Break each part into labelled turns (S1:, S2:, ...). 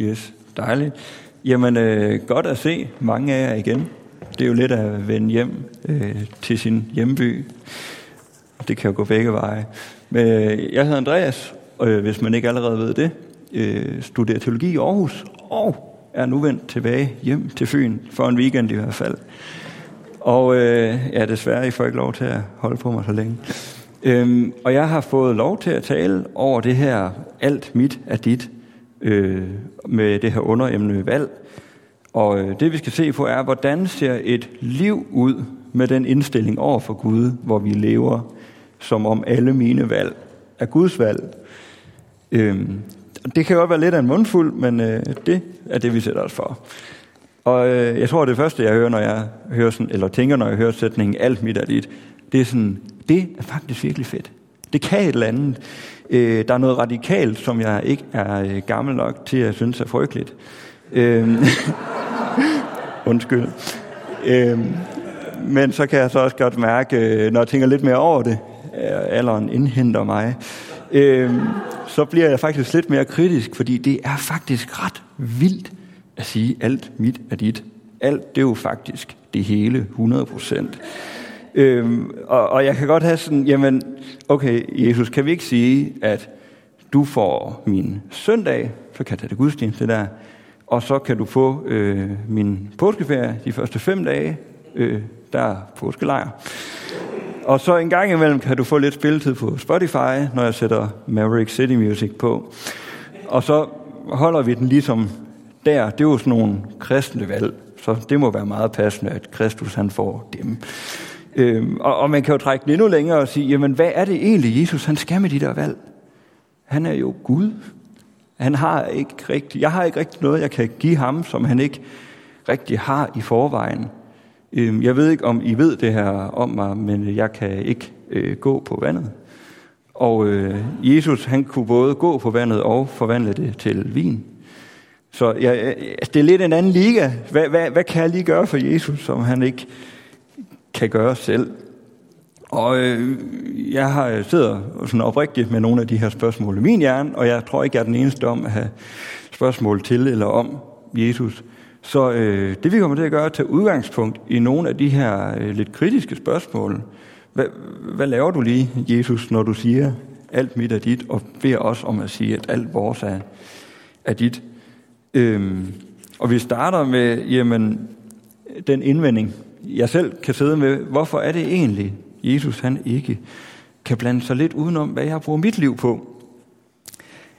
S1: Yes, dejligt. Jamen, øh, godt at se mange af jer igen. Det er jo lidt at vende hjem øh, til sin hjemby. Det kan jo gå begge veje. Men, øh, jeg hedder Andreas, og øh, hvis man ikke allerede ved det, øh, studerer teologi i Aarhus, og er nu vendt tilbage hjem til Fyn, for en weekend i hvert fald. Og øh, ja, desværre, I får ikke lov til at holde på mig så længe. Øhm, og jeg har fået lov til at tale over det her alt mit er dit, øh, med det her underemne valg. Og øh, det vi skal se på er, hvordan ser et liv ud med den indstilling over for Gud, hvor vi lever, som om alle mine valg er Guds valg. Øh, det kan jo være lidt af en mundfuld, men øh, det er det, vi sætter os for. Og øh, jeg tror, det første, jeg hører, når jeg hører sådan, eller tænker, når jeg hører sætningen, alt mit er dit, det er sådan, det er faktisk virkelig fedt. Det kan et eller andet. Øh, der er noget radikalt, som jeg ikke er øh, gammel nok til at synes er frygteligt. Øh, undskyld. Øh, men så kan jeg så også godt mærke, øh, når jeg tænker lidt mere over det, øh, alderen indhenter mig, øh, så bliver jeg faktisk lidt mere kritisk, fordi det er faktisk ret vildt at sige, alt mit er dit. Alt, det er jo faktisk det hele, 100 procent. Øhm, og, og jeg kan godt have sådan, jamen, okay, Jesus, kan vi ikke sige, at du får min søndag, så kan jeg tage det gudstjeneste der, og så kan du få øh, min påskeferie de første fem dage, øh, der er påskelejr. Og så en gang imellem kan du få lidt spilletid på Spotify, når jeg sætter Maverick City Music på. Og så holder vi den ligesom der. Det er jo sådan nogle kristne valg, så det må være meget passende, at Kristus han får dem. Øhm, og, og man kan jo trække den endnu længere og sige, jamen hvad er det egentlig, Jesus han skal med de der valg? Han er jo Gud. Han har ikke rigtig, jeg har ikke rigtig noget, jeg kan give ham, som han ikke rigtig har i forvejen. Øhm, jeg ved ikke, om I ved det her om mig, men jeg kan ikke øh, gå på vandet. Og øh, Jesus, han kunne både gå på vandet og forvandle det til vin. Så ja, det er lidt en anden liga. Hvad, hvad, hvad kan jeg lige gøre for Jesus, som han ikke kan gøre selv. Og øh, jeg har øh, sidder sådan oprigtigt med nogle af de her spørgsmål i min hjerne, og jeg tror ikke, jeg er den eneste om at have spørgsmål til eller om Jesus. Så øh, det vi kommer til at gøre, er at tage udgangspunkt i nogle af de her øh, lidt kritiske spørgsmål. Hvad, hvad laver du lige, Jesus, når du siger, alt mit er dit, og beder os om at sige, at alt vores er, er dit? Øhm, og vi starter med, jamen, den indvending, jeg selv kan sidde med, hvorfor er det egentlig, Jesus han ikke kan blande sig lidt udenom, hvad jeg bruger mit liv på.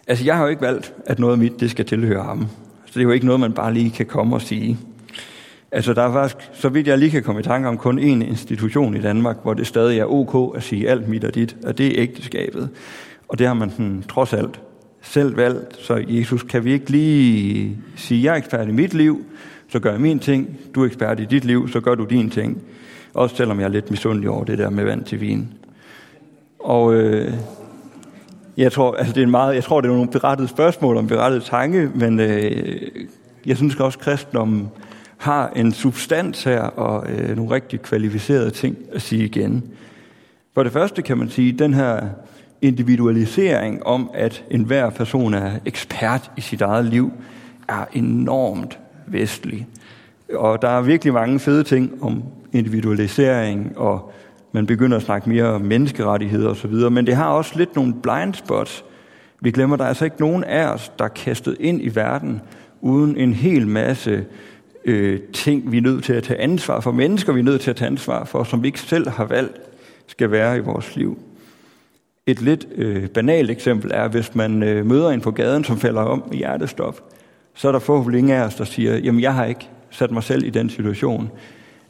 S1: Altså, jeg har jo ikke valgt, at noget af mit, det skal tilhøre ham. Så det er jo ikke noget, man bare lige kan komme og sige. Altså, der er faktisk, så vidt jeg lige kan komme i tanke om, kun én institution i Danmark, hvor det stadig er ok at sige alt mit og dit, og det er ægteskabet. Og det har man sådan, trods alt selv valgt. Så Jesus, kan vi ikke lige sige, jeg er ekspert i mit liv, så gør jeg min ting. Du er ekspert i dit liv, så gør du din ting. Også selvom jeg er lidt misundelig over det der med vand til vin. Og øh, jeg, tror, altså det er en meget, jeg tror, det er nogle berettede spørgsmål om berettede tanke, men øh, jeg synes også, at kristendommen har en substans her og øh, nogle rigtig kvalificerede ting at sige igen. For det første kan man sige, at den her individualisering om, at enhver person er ekspert i sit eget liv, er enormt vestlig. Og der er virkelig mange fede ting om individualisering, og man begynder at snakke mere om menneskerettigheder osv., men det har også lidt nogle blind spots. Vi glemmer, der er altså ikke nogen af os, der er kastet ind i verden uden en hel masse øh, ting, vi er nødt til at tage ansvar for, mennesker, vi er nødt til at tage ansvar for, som vi ikke selv har valgt, skal være i vores liv. Et lidt øh, banalt eksempel er, hvis man øh, møder en på gaden, som falder om i hjertestop, så er der forhåbentlig ingen af os, der siger, jamen jeg har ikke sat mig selv i den situation,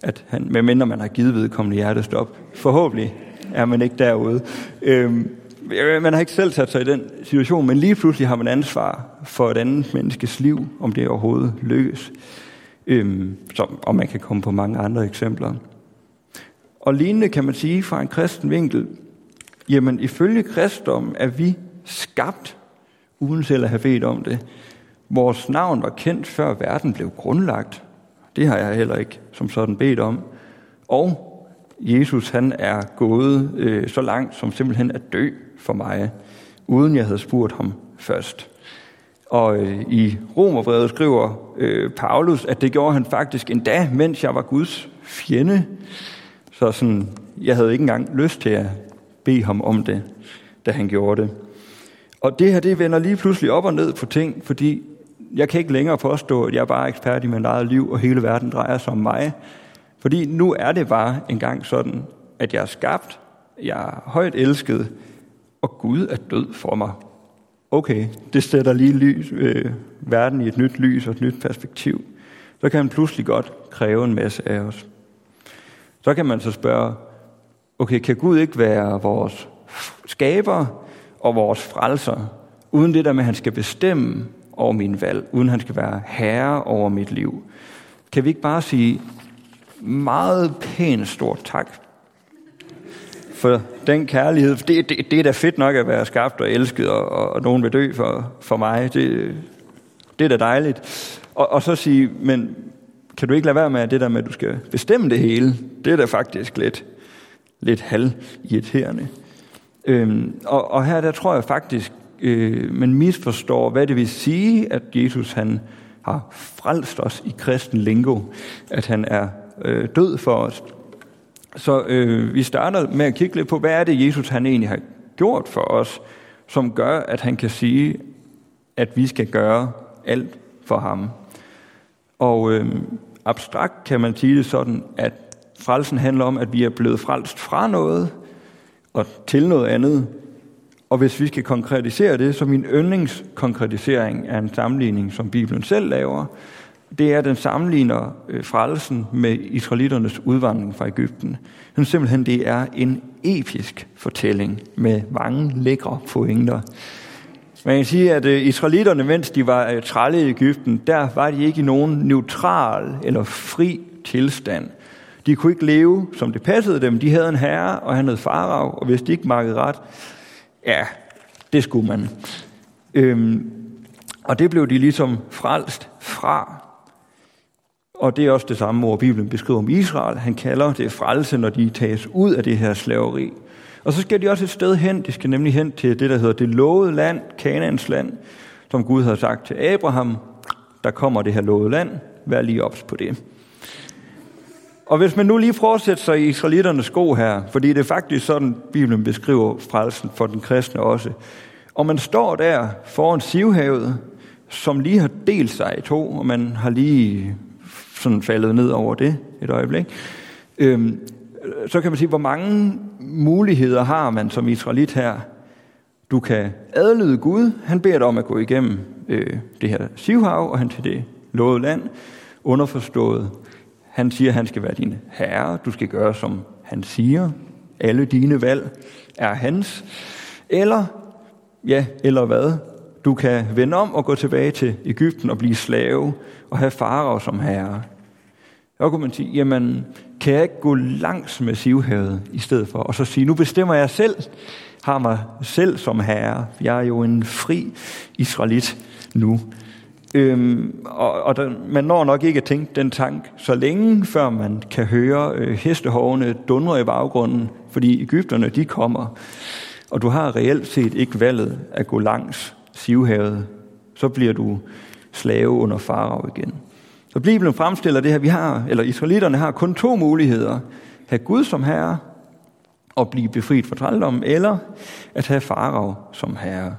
S1: at han, medmindre man har givet vedkommende hjertestop. Forhåbentlig er man ikke derude. Øhm, øh, man har ikke selv sat sig i den situation, men lige pludselig har man ansvar for et andet menneskes liv, om det overhovedet lykkes. Øhm, som, og man kan komme på mange andre eksempler. Og lignende kan man sige fra en kristen vinkel, jamen ifølge kristendom er vi skabt, uden selv at have bedt om det. Vores navn var kendt før verden blev grundlagt. Det har jeg heller ikke som sådan bedt om. Og Jesus han er gået øh, så langt som simpelthen at dø for mig, uden jeg havde spurgt ham først. Og øh, i Romerbrevet skriver øh, Paulus, at det gjorde han faktisk endda, mens jeg var Guds fjende. Så sådan, jeg havde ikke engang lyst til at bede ham om det, da han gjorde det. Og det her, det vender lige pludselig op og ned på ting, fordi jeg kan ikke længere påstå, at jeg er bare ekspert i mit eget liv, og hele verden drejer sig om mig. Fordi nu er det bare engang sådan, at jeg er skabt, jeg er højt elsket, og Gud er død for mig. Okay, det sætter lige lys, øh, verden i et nyt lys og et nyt perspektiv. Så kan man pludselig godt kræve en masse af os. Så kan man så spørge, okay, kan Gud ikke være vores skaber og vores frelser, uden det der med, at han skal bestemme over min valg, uden han skal være herre over mit liv? Kan vi ikke bare sige meget pænt stort tak for den kærlighed. Det, det, det er da fedt nok at være skabt og elsket, og, og, og nogen vil dø for, for mig. Det, det er da dejligt. Og, og så sige, men kan du ikke lade være med det der med, at du skal bestemme det hele? Det er da faktisk lidt, lidt halvirriterende. Øhm, og, og her der tror jeg faktisk, øh, man misforstår, hvad det vil sige, at Jesus han har frelst os i kristen lingo. At han er øh, død for os. Så øh, vi starter med at kigge lidt på, hvad er det, Jesus han egentlig har gjort for os, som gør, at han kan sige, at vi skal gøre alt for ham. Og øh, abstrakt kan man sige det sådan, at frelsen handler om, at vi er blevet frelst fra noget og til noget andet. Og hvis vi skal konkretisere det, så min yndlingskonkretisering er en sammenligning, som Bibelen selv laver, det er, at den sammenligner øh, frelsen med israeliternes udvandring fra Ægypten. Den simpelthen, det er en episk fortælling med mange lækre pointer. Man kan sige, at øh, israelitterne, mens de var øh, trælle i Ægypten, der var de ikke i nogen neutral eller fri tilstand. De kunne ikke leve, som det passede dem. De havde en herre, og han hed farav, og hvis de ikke markede ret, ja, det skulle man. Øhm, og det blev de ligesom frelst fra. Og det er også det samme ord, Bibelen beskriver om Israel. Han kalder det frelse, når de tages ud af det her slaveri. Og så skal de også et sted hen. De skal nemlig hen til det, der hedder det lovede land, Kanaans land, som Gud havde sagt til Abraham. Der kommer det her lovede land. Vær lige ops på det. Og hvis man nu lige fortsætter sig i israeliternes sko her, fordi det er faktisk sådan, Bibelen beskriver frelsen for den kristne også. Og man står der foran Sivhavet, som lige har delt sig i to, og man har lige sådan faldet ned over det et øjeblik. Øhm, så kan man sige, hvor mange muligheder har man som israelit her? Du kan adlyde Gud. Han beder dig om at gå igennem øh, det her sivhav, og han til det lovede land. Underforstået. Han siger, at han skal være din herre. Du skal gøre, som han siger. Alle dine valg er hans. Eller, ja, eller hvad? Du kan vende om og gå tilbage til Ægypten og blive slave og have farao som herre. Så kunne man sige, jamen, kan jeg ikke gå langs med sivhavet i stedet for? Og så sige, nu bestemmer jeg selv, har mig selv som herre. Jeg er jo en fri israelit nu. Øhm, og og der, man når nok ikke at tænke den tank så længe, før man kan høre øh, hestehovene dundre i baggrunden, fordi Ægypterne de kommer. Og du har reelt set ikke valget at gå langs Sivhavet. Så bliver du slave under farao igen. Så Bibelen fremstiller det her, vi har, eller israelitterne har kun to muligheder. Have Gud som herre og blive befriet fra trældommen, eller at have farao som herre.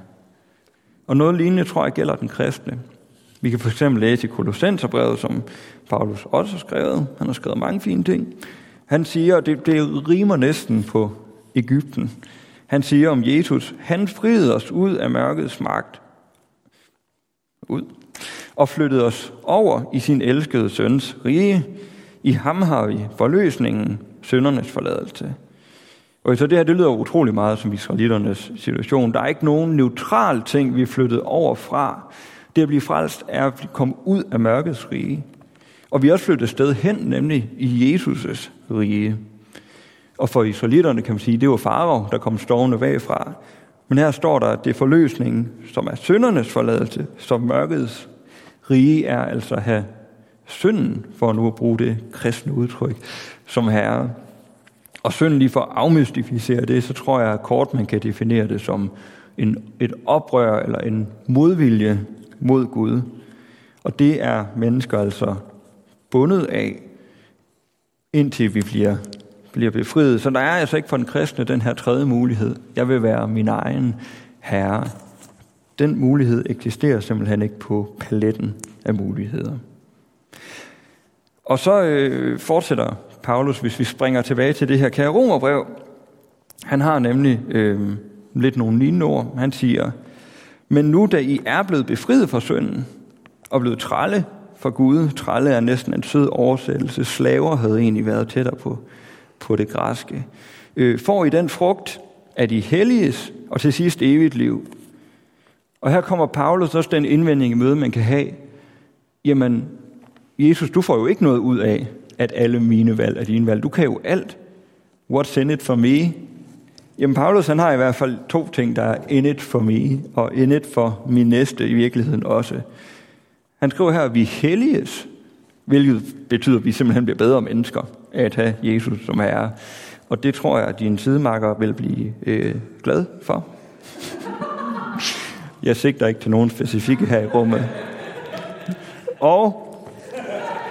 S1: Og noget lignende tror jeg gælder den kristne. Vi kan for eksempel læse i Kolossenserbrevet, som Paulus også har skrevet. Han har skrevet mange fine ting. Han siger, og det, det rimer næsten på Ægypten. Han siger om Jesus, han friede os ud af mørkets magt. Ud og flyttede os over i sin elskede søns rige. I ham har vi forløsningen, søndernes forladelse. Og så det her, det lyder utrolig meget som israeliternes situation. Der er ikke nogen neutral ting, vi er flyttet over fra. Det at blive frelst er at komme ud af mørkets rige. Og vi er også flyttet sted hen, nemlig i Jesus' rige. Og for israelitterne kan man sige, det var farer, der kom stående bagfra. Men her står der, at det er forløsningen, som er syndernes forladelse, som mørkets rige er altså at have synden, for nu at bruge det kristne udtryk, som herre. Og synden lige for at afmystificere det, så tror jeg at kort man kan definere det som en, et oprør eller en modvilje mod Gud. Og det er mennesker altså bundet af, indtil vi bliver, bliver befriet. Så der er altså ikke for en kristne den her tredje mulighed. Jeg vil være min egen herre. Den mulighed eksisterer simpelthen ikke på paletten af muligheder. Og så øh, fortsætter Paulus, hvis vi springer tilbage til det her kære romerbrev. Han har nemlig øh, lidt nogle lignende ord. Han siger, men nu da I er blevet befriet fra synden og blevet trælle for Gud, trælle er næsten en sød oversættelse, slaver havde egentlig været tættere på, på det græske, øh, får I den frugt at I helliges og til sidst evigt liv. Og her kommer Paulus også den indvending i møde, man kan have. Jamen, Jesus, du får jo ikke noget ud af, at alle mine valg er dine valg. Du kan jo alt. What's in it for me? Jamen, Paulus han har i hvert fald to ting, der er in it for me, og in it for min næste i virkeligheden også. Han skriver her, at vi helliges, hvilket betyder, at vi simpelthen bliver bedre mennesker af at have Jesus som herre. Og det tror jeg, at dine sidemarker vil blive øh, glad for. Jeg sigter ikke til nogen specifikke her i rummet. Og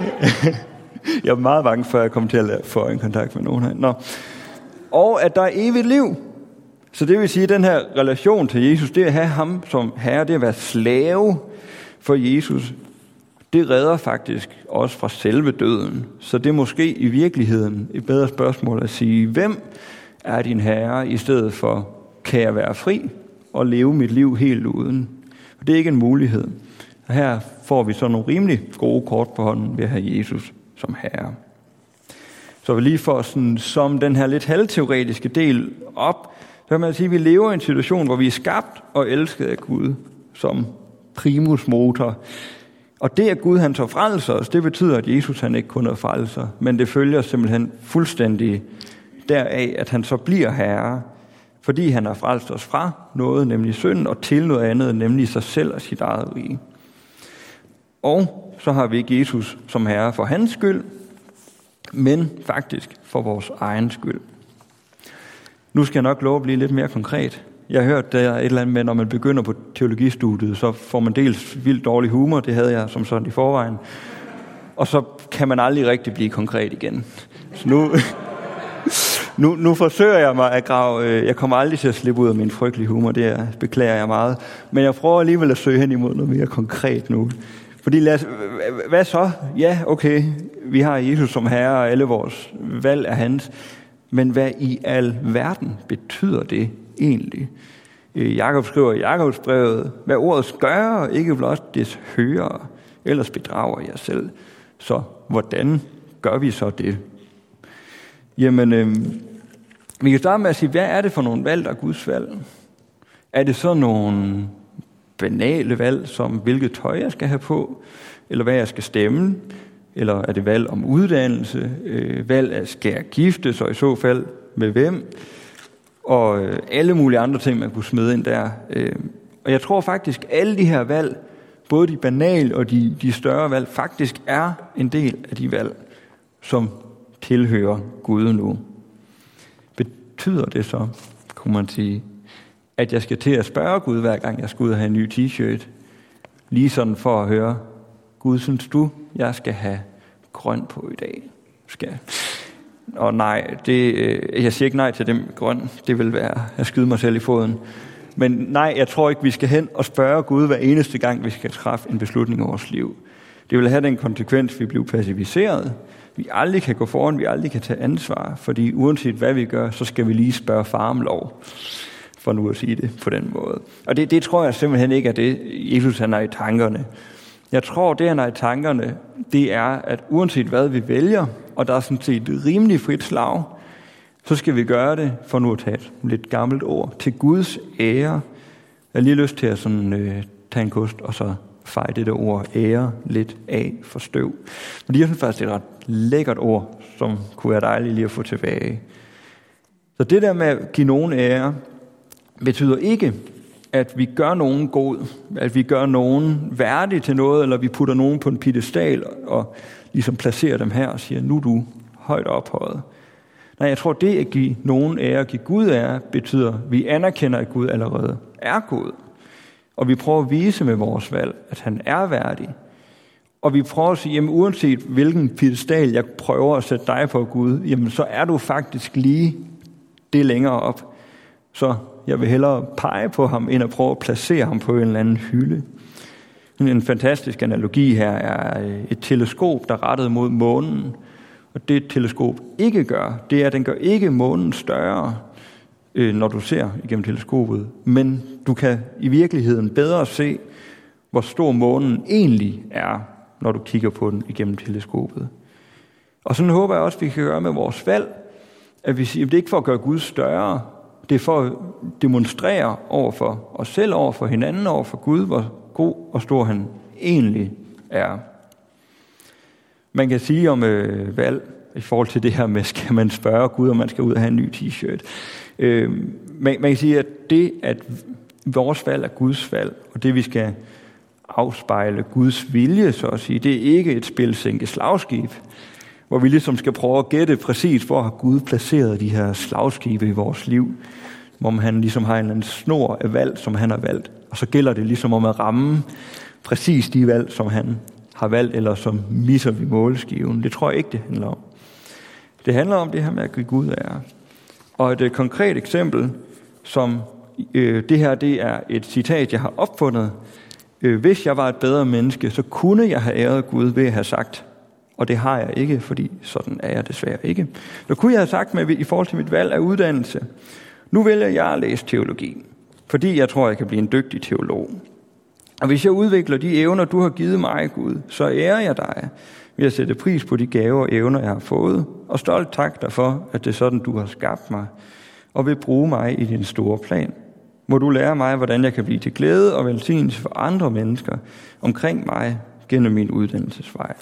S1: jeg er meget bange for, at jeg kommer til at få en kontakt med nogen her. Nå. Og at der er evigt liv. Så det vil sige, at den her relation til Jesus, det at have ham som herre, det at være slave for Jesus, det redder faktisk også fra selve døden. Så det er måske i virkeligheden et bedre spørgsmål at sige, hvem er din herre, i stedet for, kan jeg være fri og leve mit liv helt uden? Og det er ikke en mulighed. Og her får vi så nogle rimelig gode kort på hånden ved at have Jesus som herre. Så vi lige får sådan, som den her lidt halvteoretiske del op, så kan man sige, at vi lever i en situation, hvor vi er skabt og elsket af Gud som primus motor. Og det, at Gud han så frelser os, det betyder, at Jesus han ikke kun er frelser, men det følger simpelthen fuldstændig deraf, at han så bliver herre, fordi han har frelst os fra noget, nemlig synd, og til noget andet, nemlig sig selv og sit eget rige. Og så har vi ikke Jesus som herre for hans skyld, men faktisk for vores egen skyld. Nu skal jeg nok love at blive lidt mere konkret. Jeg har hørt, der er et eller andet med, når man begynder på teologistudiet, så får man dels vildt dårlig humor, det havde jeg som sådan i forvejen, og så kan man aldrig rigtig blive konkret igen. Så nu, nu, nu forsøger jeg mig at grave, øh, jeg kommer aldrig til at slippe ud af min frygtelige humor, det beklager jeg meget, men jeg prøver alligevel at søge hen imod noget mere konkret nu. Fordi lad os, hvad så? Ja, okay, vi har Jesus som herre, og alle vores valg er hans. Men hvad i al verden betyder det egentlig? Øh, Jakob skriver i Jakobs brevet, hvad ordet gør, ikke blot det hører, ellers bedrager jeg selv. Så hvordan gør vi så det? Jamen, øh, vi kan starte med at sige, hvad er det for nogle valg, der er Guds valg? Er det så nogle banale valg, som hvilket tøj jeg skal have på, eller hvad jeg skal stemme, eller er det valg om uddannelse, øh, valg af skal jeg gifte, så i så fald med hvem, og øh, alle mulige andre ting, man kunne smide ind der. Øh. Og jeg tror faktisk, alle de her valg, både de banale og de, de større valg, faktisk er en del af de valg, som tilhører Gud nu. Betyder det så, kunne man sige, at jeg skal til at spørge Gud, hver gang jeg skal ud og have en ny t-shirt. Lige sådan for at høre, Gud, synes du, jeg skal have grøn på i dag? Skal og nej, det, øh, jeg siger ikke nej til dem grøn. Det vil være at skyde mig selv i foden. Men nej, jeg tror ikke, vi skal hen og spørge Gud hver eneste gang, vi skal træffe en beslutning i vores liv. Det vil have den konsekvens, at vi bliver passiviseret. Vi aldrig kan gå foran, vi aldrig kan tage ansvar, fordi uanset hvad vi gør, så skal vi lige spørge far om lov for nu at sige det på den måde. Og det, det tror jeg simpelthen ikke er det, Jesus han er i tankerne. Jeg tror, det han er i tankerne, det er, at uanset hvad vi vælger, og der er sådan set et rimelig frit slag, så skal vi gøre det, for nu at tage et lidt gammelt ord, til Guds ære. Jeg har lige lyst til at sådan, øh, tage en kost, og så feje det der ord ære lidt af for støv. Men jeg synes faktisk, det er et ret lækkert ord, som kunne være dejligt lige at få tilbage. Så det der med at give nogen ære, betyder ikke, at vi gør nogen god, at vi gør nogen værdig til noget, eller vi putter nogen på en piedestal og ligesom placerer dem her og siger, nu er du højt ophøjet. Nej, jeg tror, det at give nogen ære, at give Gud ære, betyder, at vi anerkender, at Gud allerede er god. Og vi prøver at vise med vores valg, at han er værdig. Og vi prøver at sige, jamen uanset hvilken pedestal jeg prøver at sætte dig på Gud, jamen så er du faktisk lige det længere op. Så jeg vil hellere pege på ham, end at prøve at placere ham på en eller anden hylde. En fantastisk analogi her er øh, et teleskop, der er rettet mod månen. Og det et teleskop ikke gør, det er, at den gør ikke månen større, øh, når du ser igennem teleskopet. Men du kan i virkeligheden bedre se, hvor stor månen egentlig er, når du kigger på den igennem teleskopet. Og sådan håber jeg også, at vi kan gøre med vores valg, at vi siger, at det er ikke for at gøre Gud større, det er for at demonstrere over for os selv, over for hinanden, over for Gud, hvor god og stor han egentlig er. Man kan sige om øh, valg, i forhold til det her med, skal man spørge Gud, om man skal ud og have en ny t-shirt. Øh, man, man kan sige, at det, at vores valg er Guds valg, og det vi skal afspejle Guds vilje, så at sige, det er ikke et spil sænke slagskib, hvor vi ligesom skal prøve at gætte præcis, hvor har Gud placeret de her slagskibe i vores liv, hvor han ligesom har en eller anden snor af valg, som han har valgt. Og så gælder det ligesom om at ramme præcis de valg, som han har valgt, eller som misser vi målskiven. Det tror jeg ikke, det handler om. Det handler om det her med at give Gud ære. Og et øh, konkret eksempel, som øh, det her, det er et citat, jeg har opfundet. Øh, hvis jeg var et bedre menneske, så kunne jeg have æret Gud ved at have sagt, og det har jeg ikke, fordi sådan er jeg desværre ikke. Så kunne jeg have sagt med i forhold til mit valg af uddannelse, nu vælger jeg at læse teologi, fordi jeg tror, jeg kan blive en dygtig teolog. Og hvis jeg udvikler de evner, du har givet mig, Gud, så ærer jeg dig ved at sætte pris på de gaver og evner, jeg har fået, og stolt tak dig for, at det er sådan, du har skabt mig, og vil bruge mig i din store plan. Må du lære mig, hvordan jeg kan blive til glæde og velsignelse for andre mennesker omkring mig gennem min uddannelsesvej.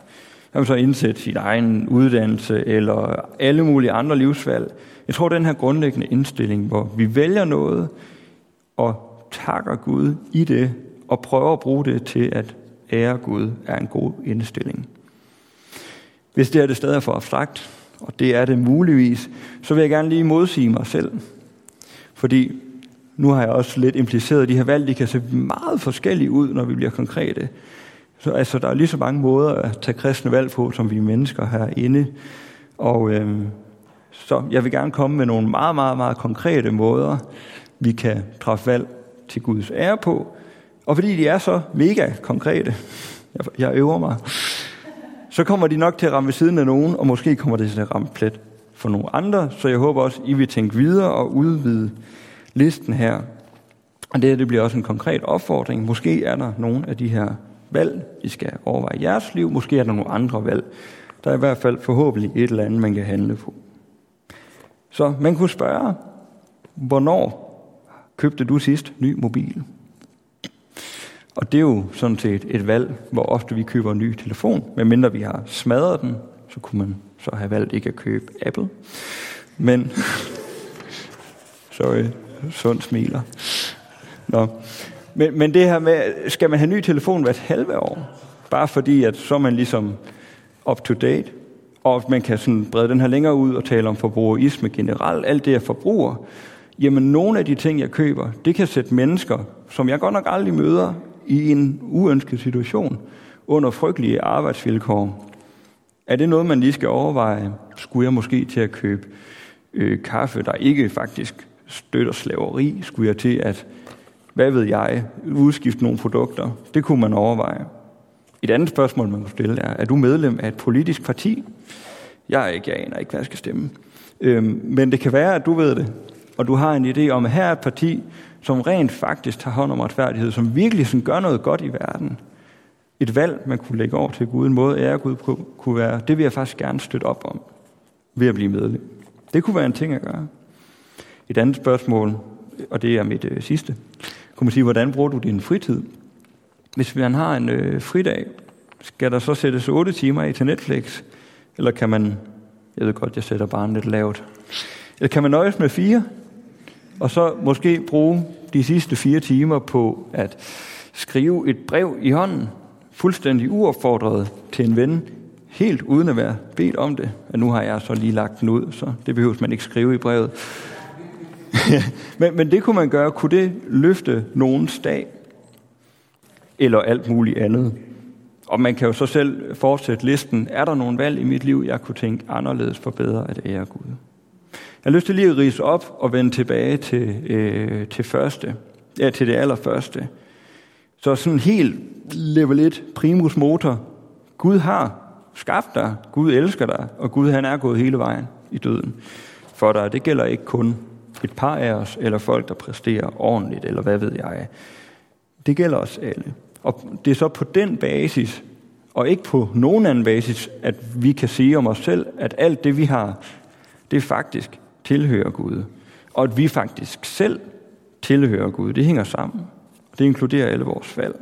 S1: Jeg vil så indsætte sin egen uddannelse eller alle mulige andre livsvalg. Jeg tror, den her grundlæggende indstilling, hvor vi vælger noget og takker Gud i det, og prøver at bruge det til at ære Gud, er en god indstilling. Hvis det er det stadig for abstrakt, og det er det muligvis, så vil jeg gerne lige modsige mig selv. Fordi nu har jeg også lidt impliceret, at de her valg de kan se meget forskellige ud, når vi bliver konkrete. Så altså, der er lige så mange måder at tage kristne valg på, som vi mennesker herinde. Og øh, så jeg vil gerne komme med nogle meget, meget, meget konkrete måder, vi kan træffe valg til Guds ære på. Og fordi de er så mega konkrete, jeg, jeg øver mig, så kommer de nok til at ramme ved siden af nogen, og måske kommer det til at ramme plet for nogle andre. Så jeg håber også, I vil tænke videre og udvide listen her. Og det, det bliver også en konkret opfordring. Måske er der nogle af de her valg, I skal overveje jeres liv. Måske er der nogle andre valg. Der er i hvert fald forhåbentlig et eller andet, man kan handle på. Så man kunne spørge, hvornår købte du sidst ny mobil? Og det er jo sådan set et valg, hvor ofte vi køber en ny telefon. Medmindre vi har smadret den, så kunne man så have valgt ikke at købe Apple. Men, sorry, sund smiler. Nå. Men, men det her med, skal man have ny telefon hvert halve år? Bare fordi, at så er man ligesom up to date. Og man kan sådan brede den her længere ud og tale om forbrugerisme generelt. Alt det, jeg forbruger. Jamen, nogle af de ting, jeg køber, det kan sætte mennesker, som jeg godt nok aldrig møder, i en uønsket situation under frygtelige arbejdsvilkår. Er det noget, man lige skal overveje? Skulle jeg måske til at købe øh, kaffe, der ikke faktisk støtter slaveri? Skulle jeg til at, hvad ved jeg, udskifte nogle produkter? Det kunne man overveje. Et andet spørgsmål, man kunne stille er, er du medlem af et politisk parti? Jeg er ikke, jeg aner ikke, hvad jeg skal stemme. Øhm, men det kan være, at du ved det, og du har en idé om, at her er et parti, som rent faktisk tager hånd om retfærdighed, som virkelig sådan gør noget godt i verden. Et valg, man kunne lægge over til Gud, en måde ære Gud kunne være, det vil jeg faktisk gerne støtte op om ved at blive medlem. Det kunne være en ting at gøre. Et andet spørgsmål, og det er mit øh, sidste, kunne man sige, hvordan bruger du din fritid? Hvis man har en øh, fridag, skal der så sættes 8 timer af til Netflix? Eller kan man, jeg ved godt, jeg sætter bare lidt lavt, eller kan man nøjes med fire? og så måske bruge de sidste fire timer på at skrive et brev i hånden, fuldstændig uopfordret til en ven, helt uden at være bedt om det. Og nu har jeg så lige lagt den ud, så det behøver man ikke skrive i brevet. men, men det kunne man gøre. Kunne det løfte nogens dag? eller alt muligt andet. Og man kan jo så selv fortsætte listen. Er der nogle valg i mit liv, jeg kunne tænke anderledes for bedre at ære Gud? Jeg har lyst til lige at rise op og vende tilbage til, øh, til, første, ja, til det allerførste. Så sådan helt level 1, primus motor. Gud har skabt dig, Gud elsker dig, og Gud han er gået hele vejen i døden for dig. Det gælder ikke kun et par af os, eller folk, der præsterer ordentligt, eller hvad ved jeg. Det gælder os alle. Og det er så på den basis, og ikke på nogen anden basis, at vi kan sige om os selv, at alt det, vi har, det faktisk tilhører Gud. Og at vi faktisk selv tilhører Gud. Det hænger sammen. Det inkluderer alle vores valg.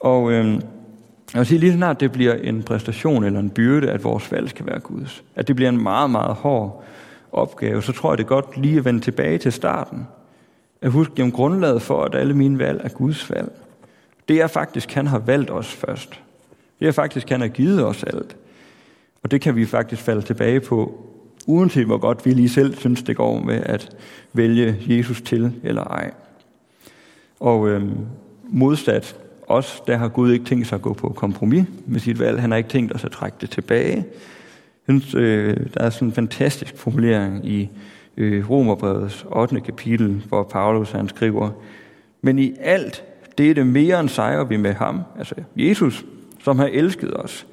S1: Og øh, jeg vil sige, lige snart det bliver en præstation eller en byrde, at vores valg skal være Guds, at det bliver en meget, meget hård opgave, så tror jeg det er godt lige at vende tilbage til starten. At huske om grundlaget for, at alle mine valg er Guds valg. Det er faktisk, han har valgt os først. Det er faktisk, han har givet os alt. Og det kan vi faktisk falde tilbage på, uanset hvor godt vi lige selv synes, det går med at vælge Jesus til eller ej. Og øhm, modsat os, der har Gud ikke tænkt sig at gå på kompromis med sit valg. Han har ikke tænkt os at trække det tilbage. Synes, øh, der er sådan en fantastisk formulering i øh, Romerbrevets 8. kapitel, hvor Paulus han skriver, men i alt det er det mere end sejrer vi med ham, altså Jesus, som har elsket os.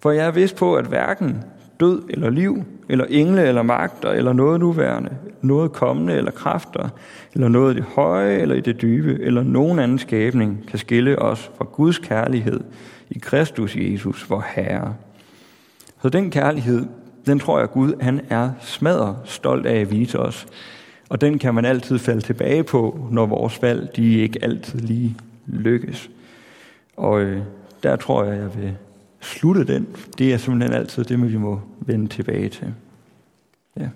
S1: For jeg er vist på, at hverken død eller liv, eller engle eller magter, eller noget nuværende, noget kommende eller kræfter, eller noget i det høje eller i det dybe, eller nogen anden skabning kan skille os fra Guds kærlighed i Kristus Jesus, vor Herre. Så den kærlighed, den tror jeg Gud, han er smadret stolt af at vise os. Og den kan man altid falde tilbage på, når vores valg, de ikke altid lige lykkes. Og øh, der tror jeg, jeg vil slutte den. Det er simpelthen altid det, vi må vende tilbage til. Ja.